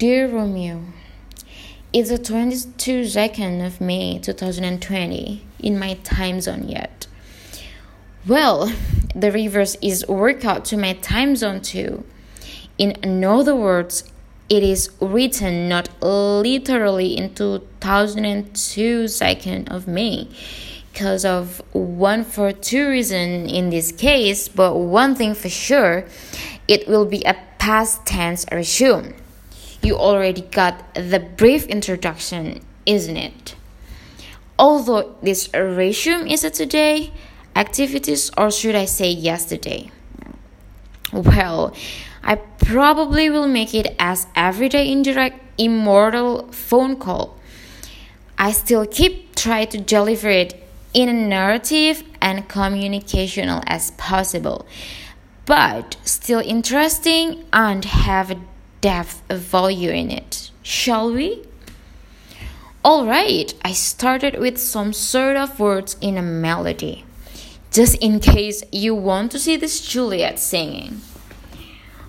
Dear Romeo, it's the 22nd of May 2020 in my time zone yet. Well, the reverse is work out to my time zone too. In other words, it is written not literally in 2002 second of May because of one for two reason in this case, but one thing for sure, it will be a past tense resume. You already got the brief introduction, isn't it? Although this resume is a today, activities or should I say yesterday? Well, I probably will make it as everyday indirect immortal phone call. I still keep try to deliver it in a narrative and communicational as possible, but still interesting and have a depth of value in it. Shall we? Alright, I started with some sort of words in a melody, just in case you want to see this Juliet singing.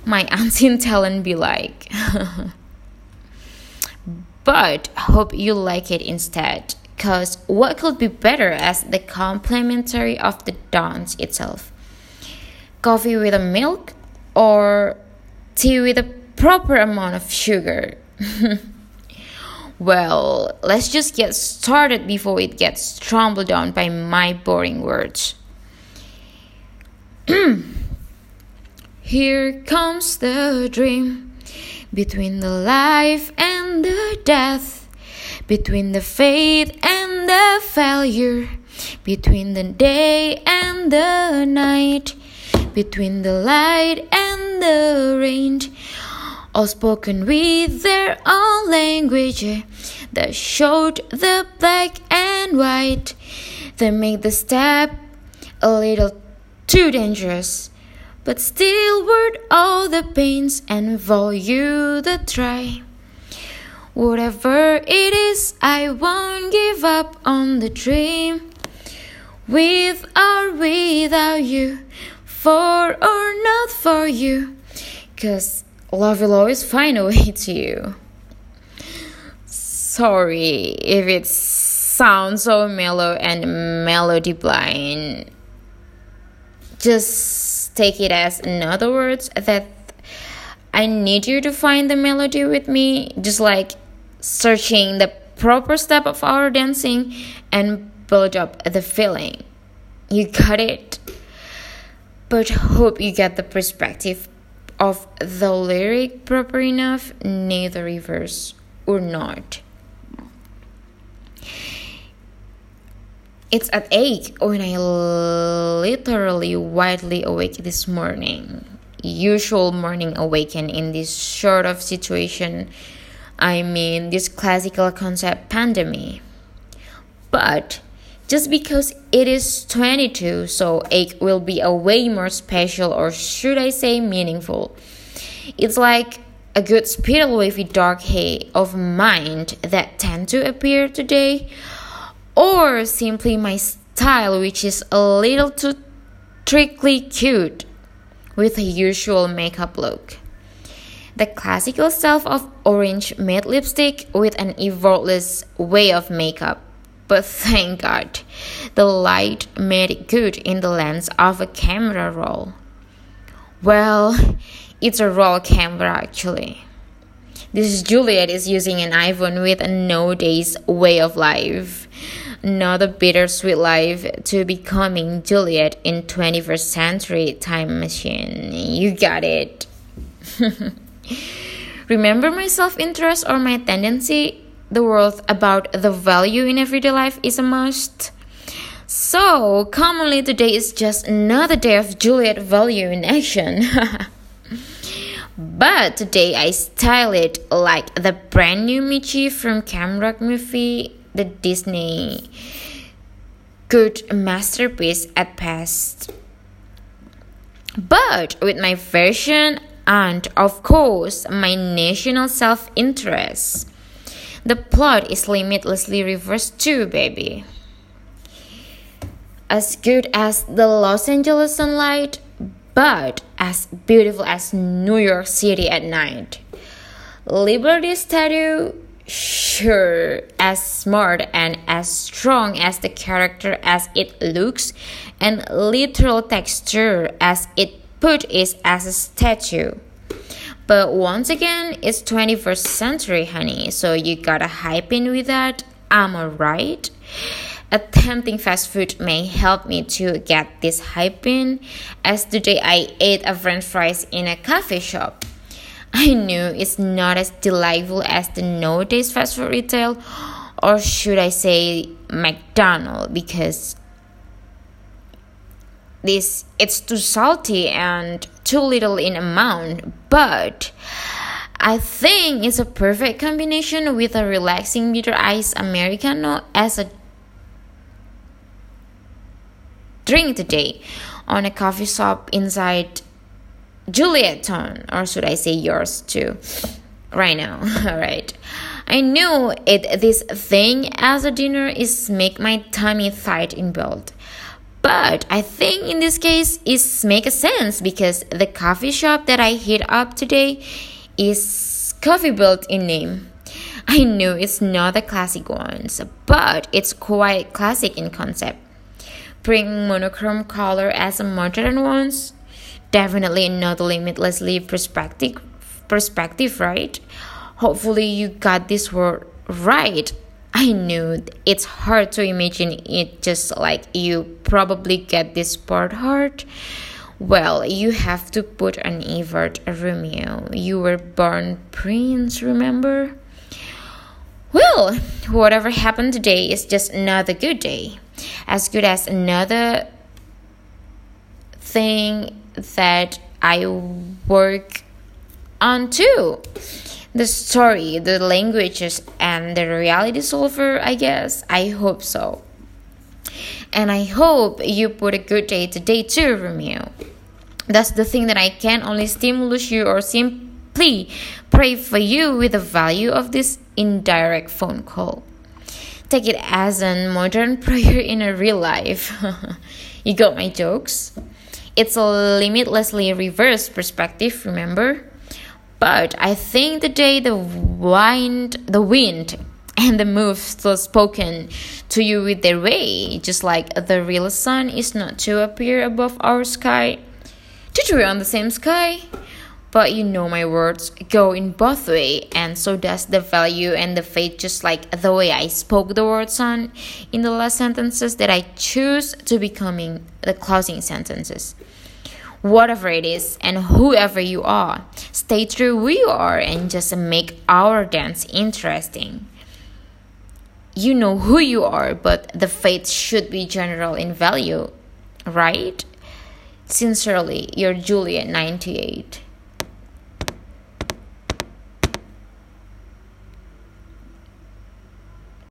My auntie unseen talent be like. but hope you like it instead because what could be better as the complementary of the dance itself? Coffee with a milk or tea with a proper amount of sugar? well, let's just get started before it gets trampled down by my boring words. Here comes the dream between the life and the death between the faith and the failure, between the day and the night, between the light and the rain, all spoken with their own language that showed the black and white, that made the step a little too dangerous. But still worth all the pains and value the try. Whatever it is, I won't give up on the dream. With or without you, for or not for you. Cause love will always find a way to you. Sorry if it sounds so mellow and melody blind. Just take it as, in other words, that I need you to find the melody with me, just like searching the proper step of our dancing and build up the feeling. You got it? But hope you get the perspective of the lyric proper enough, neither reverse or not. It's at 8 when I literally widely awake this morning. Usual morning awaken in this sort of situation I mean this classical concept pandemic. But just because it is 22, so it will be a way more special, or should I say meaningful. It's like a good spiral wavy dark haze of mind that tend to appear today, or simply my style, which is a little too trickly cute with a usual makeup look the classical self of orange matte lipstick with an effortless way of makeup. But thank God, the light made it good in the lens of a camera roll. Well, it's a roll camera actually. This Juliet is using an iPhone with a nowadays way of life. Not a bittersweet life to becoming Juliet in 21st century time machine. You got it. Remember my self interest or my tendency, the world about the value in everyday life is a must. So, commonly today is just another day of Juliet value in action. but today I style it like the brand new Michi from Camrock movie, the Disney good masterpiece at best. But with my version, and, of course, my national self interest. The plot is limitlessly reversed too, baby. As good as the Los Angeles sunlight, but as beautiful as New York City at night. Liberty Statue, sure, as smart and as strong as the character as it looks, and literal texture as it put is as a statue. But once again, it's 21st century, honey, so you gotta hype in with that. I'm alright. Attempting fast food may help me to get this hype in, as today I ate a french fries in a coffee shop. I knew it's not as delightful as the nowadays fast food retail, or should I say McDonald's, because this it's too salty and too little in amount, but I think it's a perfect combination with a relaxing bitter ice americano as a drink today on a coffee shop inside Juliet Town, or should I say yours too, right now. All right. I knew it. This thing as a dinner is make my tummy tight in build. But I think in this case it makes sense because the coffee shop that I hit up today is coffee built in name. I know it's not the classic ones, but it's quite classic in concept. Bring monochrome color as a modern ones, definitely not limitlessly perspective perspective, right? Hopefully you got this word right I knew it's hard to imagine it just like you probably get this part hard. Well, you have to put an effort, Romeo. You were born prince, remember? Well, whatever happened today is just another good day. As good as another thing that I work on too the story, the languages, and the reality solver, I guess. I hope so. And I hope you put a good day today too, Romeo. That's the thing that I can only stimulate you or simply pray for you with the value of this indirect phone call. Take it as a modern prayer in a real life. you got my jokes? It's a limitlessly reverse perspective, remember? But I think the day the wind, the wind and the moves still spoken to you with their way, just like the real sun is not to appear above our sky. Did we on the same sky? But you know my words go in both way, and so does the value and the faith, just like the way I spoke the word sun in the last sentences that I choose to becoming the closing sentences whatever it is and whoever you are. Stay true who you are and just make our dance interesting. You know who you are, but the faith should be general in value, right? Sincerely, your Juliet 98.